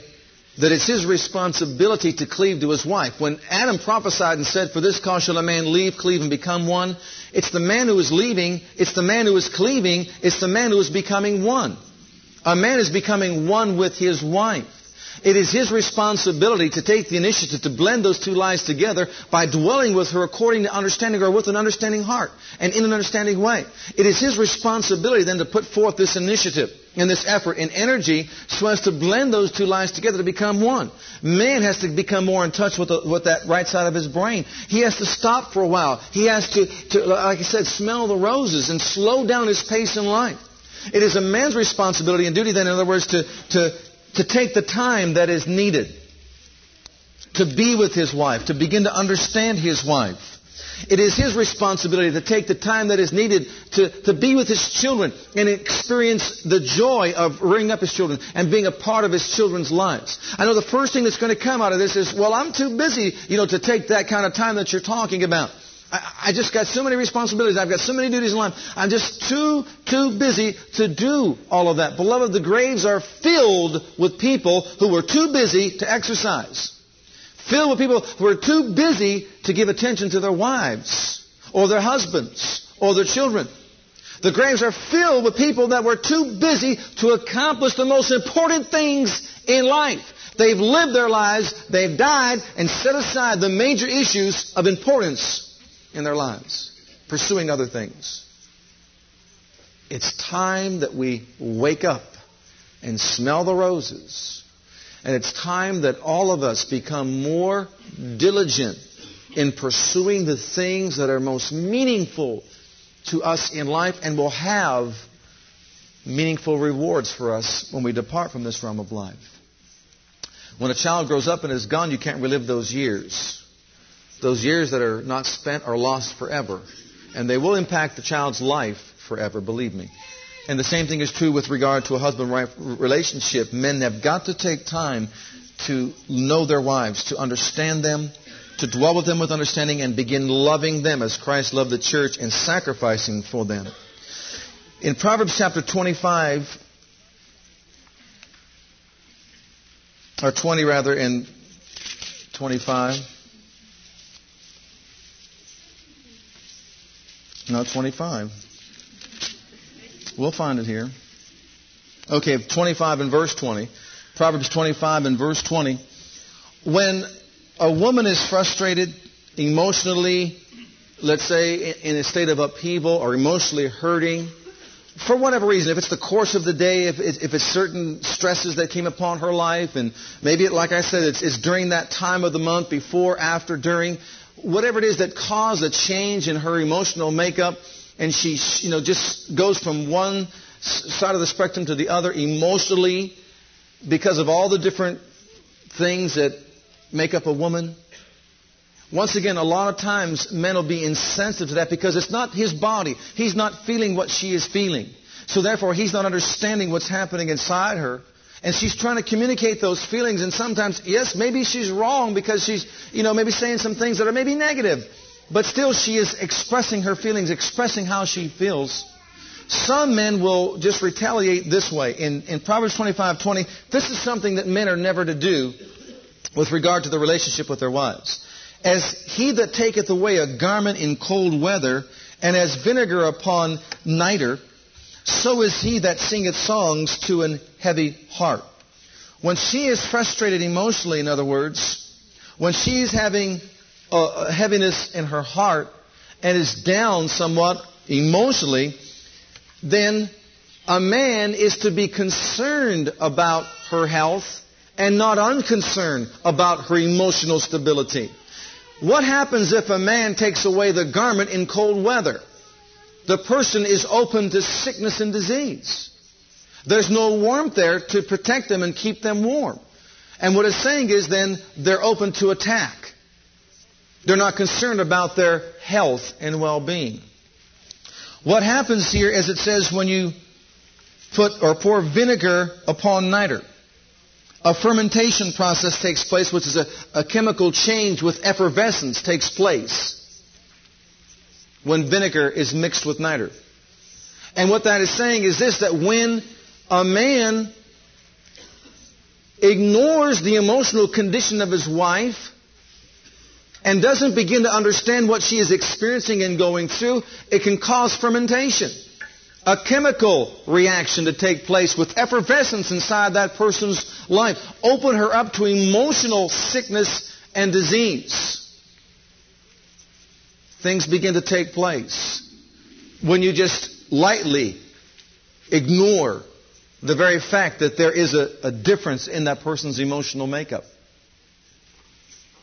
Speaker 2: that it's his responsibility to cleave to his wife. When Adam prophesied and said, For this cause shall a man leave, cleave, and become one, it's the man who is leaving, it's the man who is cleaving, it's the man who is becoming one. A man is becoming one with his wife. It is his responsibility to take the initiative to blend those two lives together by dwelling with her according to understanding her with an understanding heart and in an understanding way. It is his responsibility then to put forth this initiative and this effort and energy so as to blend those two lives together to become one. Man has to become more in touch with, the, with that right side of his brain. He has to stop for a while. He has to, to, like I said, smell the roses and slow down his pace in life. It is a man's responsibility and duty then, in other words, to, to, to take the time that is needed to be with his wife, to begin to understand his wife. It is his responsibility to take the time that is needed to, to be with his children and experience the joy of rearing up his children and being a part of his children's lives. I know the first thing that's going to come out of this is, well, I'm too busy, you know, to take that kind of time that you're talking about. I, I just got so many responsibilities. I've got so many duties in life. I'm just too, too busy to do all of that. Beloved, the graves are filled with people who were too busy to exercise. Filled with people who are too busy to give attention to their wives or their husbands or their children. The graves are filled with people that were too busy to accomplish the most important things in life. They've lived their lives, they've died, and set aside the major issues of importance in their lives, pursuing other things. It's time that we wake up and smell the roses. And it's time that all of us become more diligent in pursuing the things that are most meaningful to us in life and will have meaningful rewards for us when we depart from this realm of life. When a child grows up and is gone, you can't relive those years. Those years that are not spent are lost forever. And they will impact the child's life forever, believe me. And the same thing is true with regard to a husband wife relationship. Men have got to take time to know their wives, to understand them, to dwell with them with understanding, and begin loving them as Christ loved the church and sacrificing for them. In Proverbs chapter 25, or 20 rather, and 25. No, 25. We'll find it here. Okay, 25 and verse 20. Proverbs 25 and verse 20. When a woman is frustrated emotionally, let's say in a state of upheaval or emotionally hurting, for whatever reason, if it's the course of the day, if it's, if it's certain stresses that came upon her life, and maybe, it, like I said, it's, it's during that time of the month, before, after, during, whatever it is that caused a change in her emotional makeup, and she, you know, just goes from one side of the spectrum to the other emotionally because of all the different things that make up a woman. Once again, a lot of times men will be insensitive to that because it's not his body. He's not feeling what she is feeling. So therefore, he's not understanding what's happening inside her. And she's trying to communicate those feelings. And sometimes, yes, maybe she's wrong because she's, you know, maybe saying some things that are maybe negative. But still, she is expressing her feelings, expressing how she feels. Some men will just retaliate this way. In, in Proverbs 25, 20, this is something that men are never to do with regard to the relationship with their wives. As he that taketh away a garment in cold weather, and as vinegar upon nitre, so is he that singeth songs to an heavy heart. When she is frustrated emotionally, in other words, when she's having a heaviness in her heart and is down somewhat emotionally, then a man is to be concerned about her health and not unconcerned about her emotional stability. What happens if a man takes away the garment in cold weather? The person is open to sickness and disease. There's no warmth there to protect them and keep them warm. And what it's saying is then they're open to attack. They're not concerned about their health and well-being. What happens here is it says when you put or pour vinegar upon nitre, a fermentation process takes place, which is a, a chemical change with effervescence takes place when vinegar is mixed with nitre. And what that is saying is this, that when a man ignores the emotional condition of his wife and doesn't begin to understand what she is experiencing and going through, it can cause fermentation. A chemical reaction to take place with effervescence inside that person's life. Open her up to emotional sickness and disease. Things begin to take place when you just lightly ignore the very fact that there is a, a difference in that person's emotional makeup.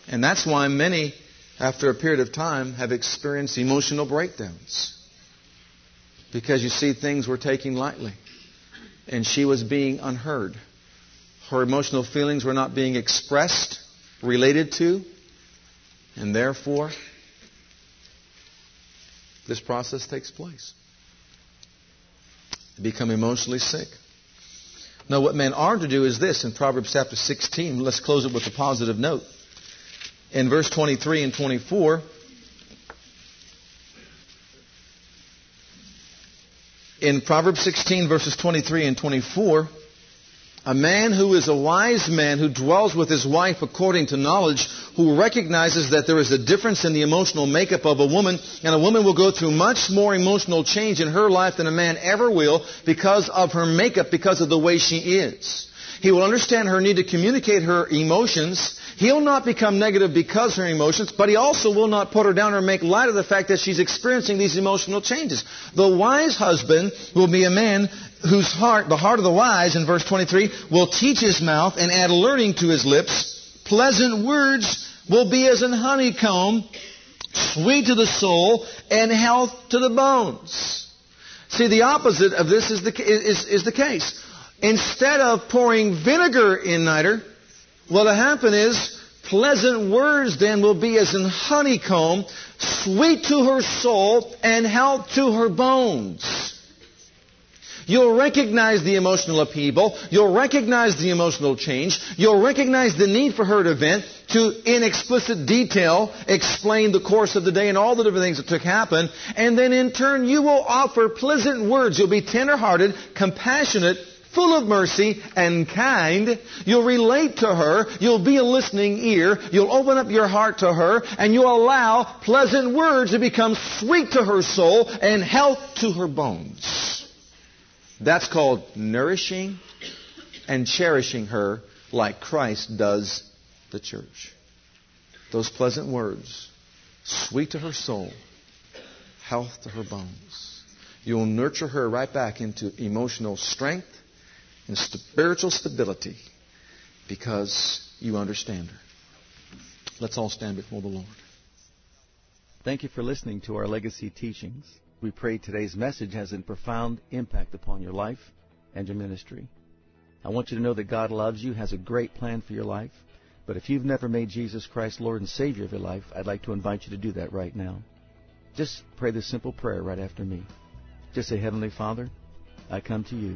Speaker 2: And that's why many, after a period of time, have experienced emotional breakdowns. Because you see, things were taking lightly. And she was being unheard. Her emotional feelings were not being expressed, related to, and therefore, this process takes place. They become emotionally sick. Now, what men are to do is this in Proverbs chapter 16. Let's close it with a positive note in verse 23 and 24, in Proverbs 16, verses 23 and 24, a man who is a wise man who dwells with his wife according to knowledge, who recognizes that there is a difference in the emotional makeup of a woman, and a woman will go through much more emotional change in her life than a man ever will because of her makeup, because of the way she is. He will understand her need to communicate her emotions He'll not become negative because her emotions, but he also will not put her down or make light of the fact that she's experiencing these emotional changes. The wise husband will be a man whose heart, the heart of the wise, in verse 23, will teach his mouth and add learning to his lips. Pleasant words will be as an honeycomb, sweet to the soul, and health to the bones. See, the opposite of this is the, is, is the case. Instead of pouring vinegar in nitre, What'll happen is pleasant words then will be as in honeycomb, sweet to her soul and health to her bones. You'll recognize the emotional upheaval. You'll recognize the emotional change. You'll recognize the need for her to vent, to in explicit detail explain the course of the day and all the different things that took happen. And then in turn, you will offer pleasant words. You'll be tenderhearted, compassionate,
Speaker 3: full of mercy and kind. You'll relate to her. You'll be a listening ear. You'll open up your heart to her and you'll allow pleasant words to become sweet to her soul and health to her bones. That's called nourishing and cherishing her like Christ does the church. Those pleasant words, sweet to her soul, health to her bones. You'll nurture her right back into emotional strength and spiritual stability because you understand her. Let's all stand before the Lord.
Speaker 2: Thank you for listening to our legacy teachings. We pray today's message has a profound impact upon your life and your ministry. I want you to know that God loves you, has a great plan for your life. But if you've never made Jesus Christ Lord and Savior of your life, I'd like to invite you to do that right now. Just pray this simple prayer right after me. Just say, Heavenly Father, I come to you